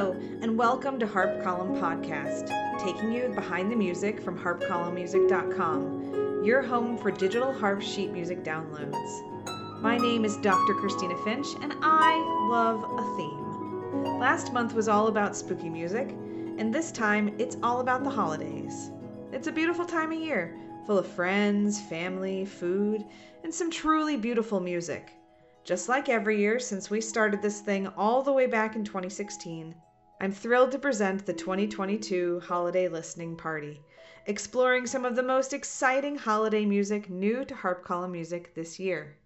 Hello, and welcome to Harp Column Podcast, taking you behind the music from harpcolumnmusic.com, your home for digital harp sheet music downloads. My name is Dr. Christina Finch, and I love a theme. Last month was all about spooky music, and this time it's all about the holidays. It's a beautiful time of year, full of friends, family, food, and some truly beautiful music. Just like every year since we started this thing all the way back in 2016, I'm thrilled to present the 2022 Holiday Listening Party, exploring some of the most exciting holiday music new to harp column music this year.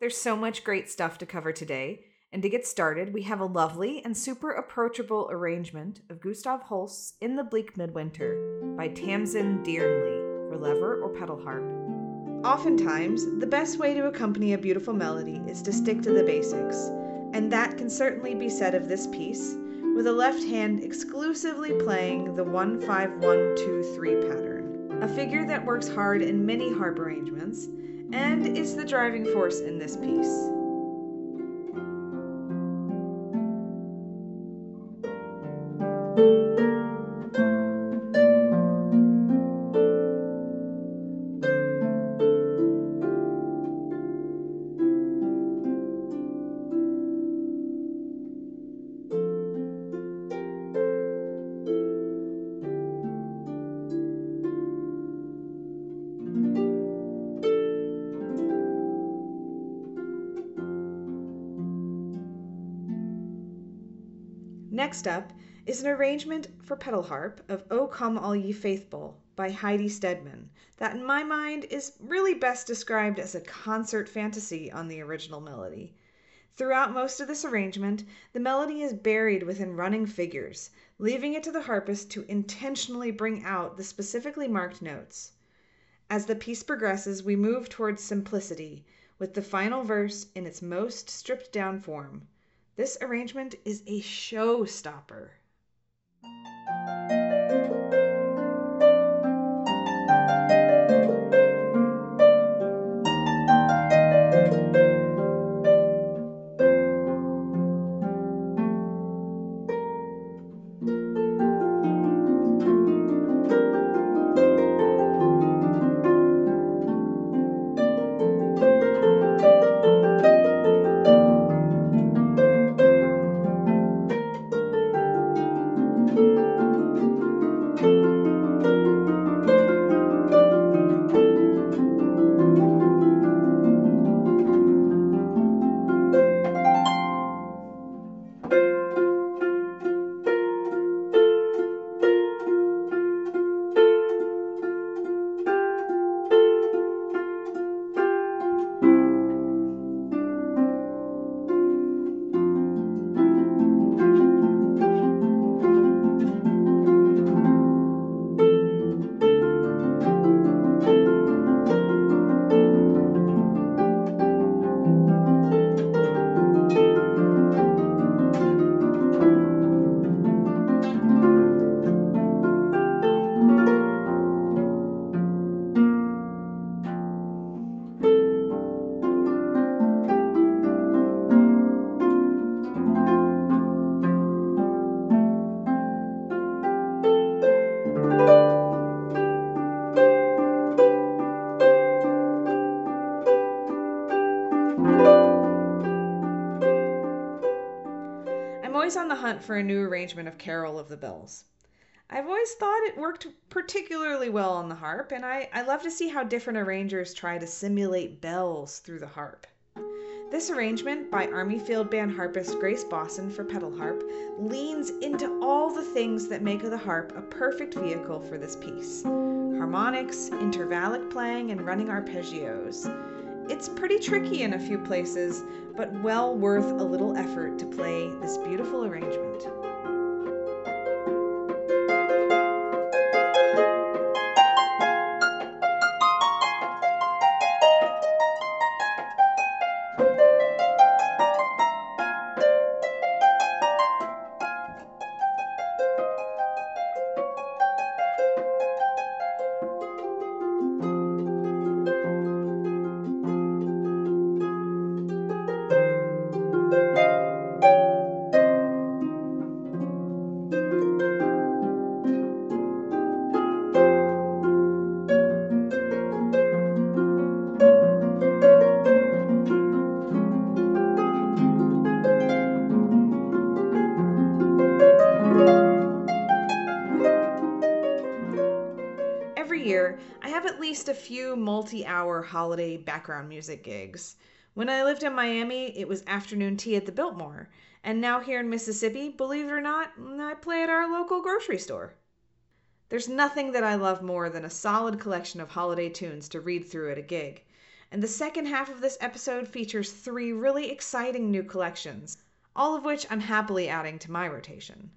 There's so much great stuff to cover today, and to get started, we have a lovely and super approachable arrangement of Gustav Holst's In the Bleak Midwinter by Tamsin Dearnley for lever or pedal harp. Oftentimes, the best way to accompany a beautiful melody is to stick to the basics, and that can certainly be said of this piece, with a left hand exclusively playing the 1 5 1 2 3 pattern, a figure that works hard in many harp arrangements and is the driving force in this piece. Next up is an arrangement for pedal harp of O Come All Ye Faithful by Heidi Stedman, that in my mind is really best described as a concert fantasy on the original melody. Throughout most of this arrangement, the melody is buried within running figures, leaving it to the harpist to intentionally bring out the specifically marked notes. As the piece progresses, we move towards simplicity, with the final verse in its most stripped down form. This arrangement is a showstopper. I'm always on the hunt for a new arrangement of Carol of the Bells. I've always thought it worked particularly well on the harp, and I, I love to see how different arrangers try to simulate bells through the harp. This arrangement by Army Field Band harpist Grace Bosson for pedal harp leans into all the things that make the harp a perfect vehicle for this piece harmonics, intervallic playing, and running arpeggios. It's pretty tricky in a few places, but well worth a little effort to play this beautiful arrangement. Multi hour holiday background music gigs. When I lived in Miami, it was afternoon tea at the Biltmore. And now here in Mississippi, believe it or not, I play at our local grocery store. There's nothing that I love more than a solid collection of holiday tunes to read through at a gig. And the second half of this episode features three really exciting new collections, all of which I'm happily adding to my rotation.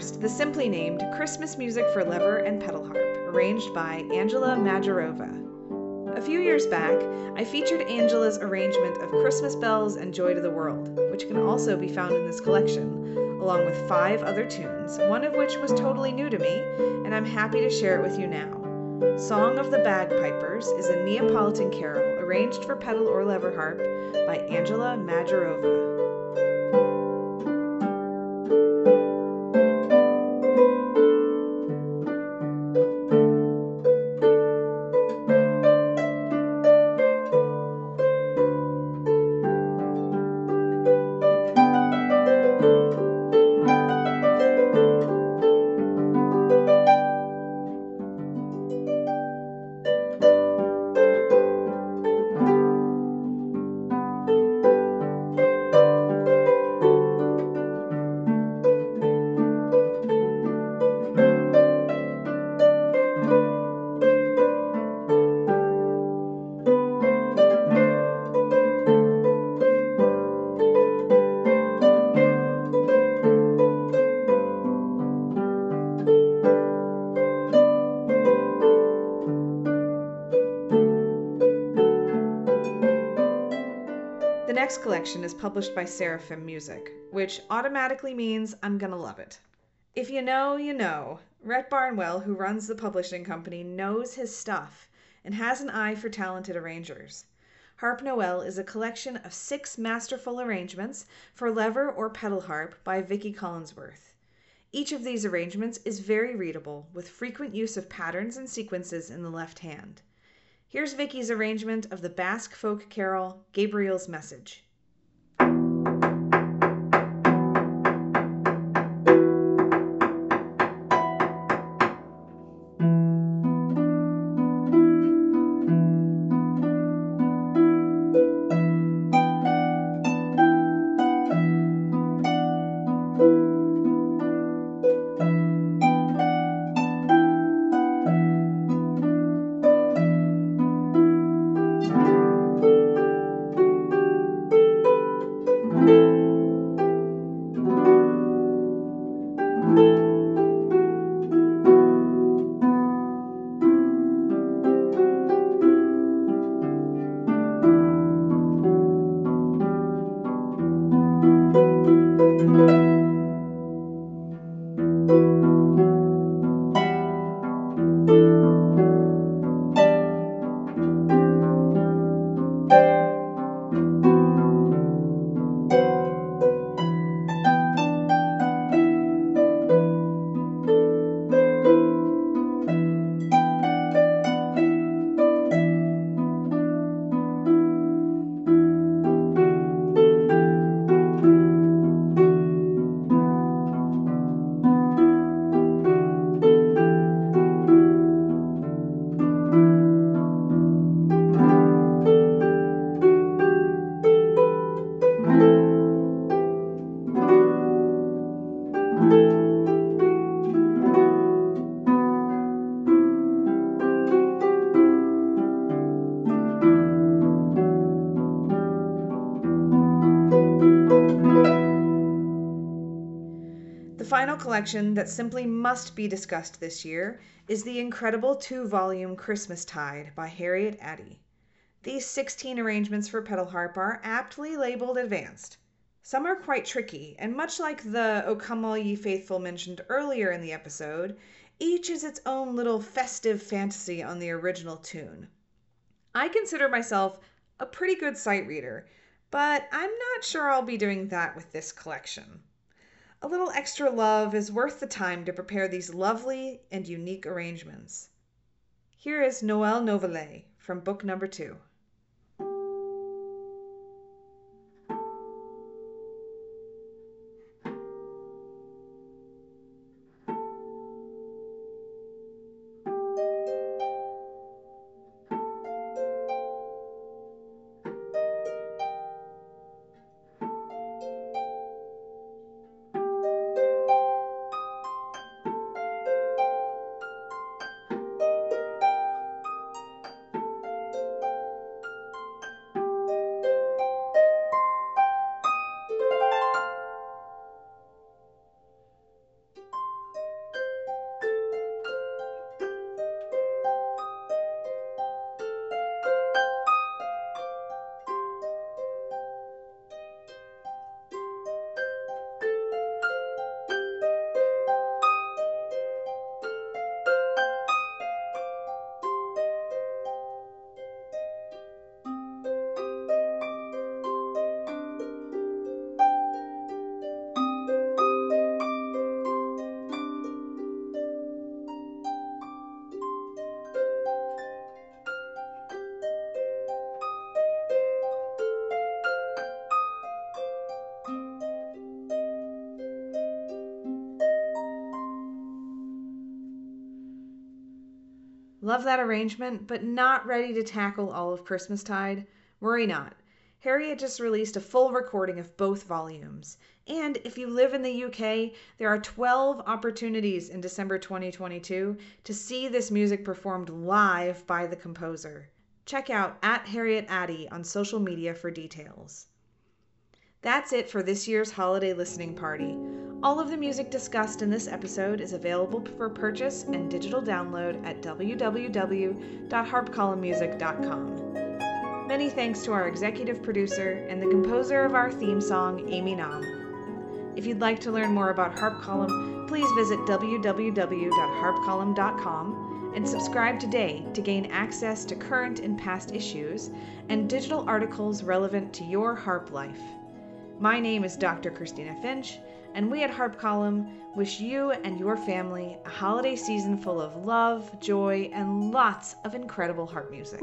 First, the simply named Christmas Music for Lever and Pedal Harp, arranged by Angela Majarova. A few years back, I featured Angela's arrangement of Christmas Bells and Joy to the World, which can also be found in this collection, along with five other tunes, one of which was totally new to me, and I'm happy to share it with you now. Song of the Bagpipers is a Neapolitan carol arranged for pedal or lever harp by Angela Majarova. Next collection is published by Seraphim Music, which automatically means I'm gonna love it. If you know, you know. Rhett Barnwell, who runs the publishing company, knows his stuff and has an eye for talented arrangers. Harp Noel is a collection of six masterful arrangements for lever or pedal harp by Vicki Collinsworth. Each of these arrangements is very readable, with frequent use of patterns and sequences in the left hand. Here's Vicki's arrangement of the Basque folk carol Gabriel's Message. Collection that simply must be discussed this year is the incredible two volume Christmastide by Harriet Adie. These 16 arrangements for pedal harp are aptly labeled advanced. Some are quite tricky, and much like the O Come All Ye Faithful mentioned earlier in the episode, each is its own little festive fantasy on the original tune. I consider myself a pretty good sight reader, but I'm not sure I'll be doing that with this collection. A little extra love is worth the time to prepare these lovely and unique arrangements. Here is Noël Nouvelet from book number two. Love that arrangement, but not ready to tackle all of Christmastide? Worry not. Harriet just released a full recording of both volumes. And if you live in the UK, there are 12 opportunities in December 2022 to see this music performed live by the composer. Check out at Harriet Adie on social media for details. That's it for this year's holiday listening party. All of the music discussed in this episode is available for purchase and digital download at www.harpcolumnmusic.com. Many thanks to our executive producer and the composer of our theme song, Amy Nam. If you'd like to learn more about Harp Column, please visit www.harpcolumn.com and subscribe today to gain access to current and past issues and digital articles relevant to your harp life. My name is Dr. Christina Finch, and we at Harp Column wish you and your family a holiday season full of love, joy, and lots of incredible harp music.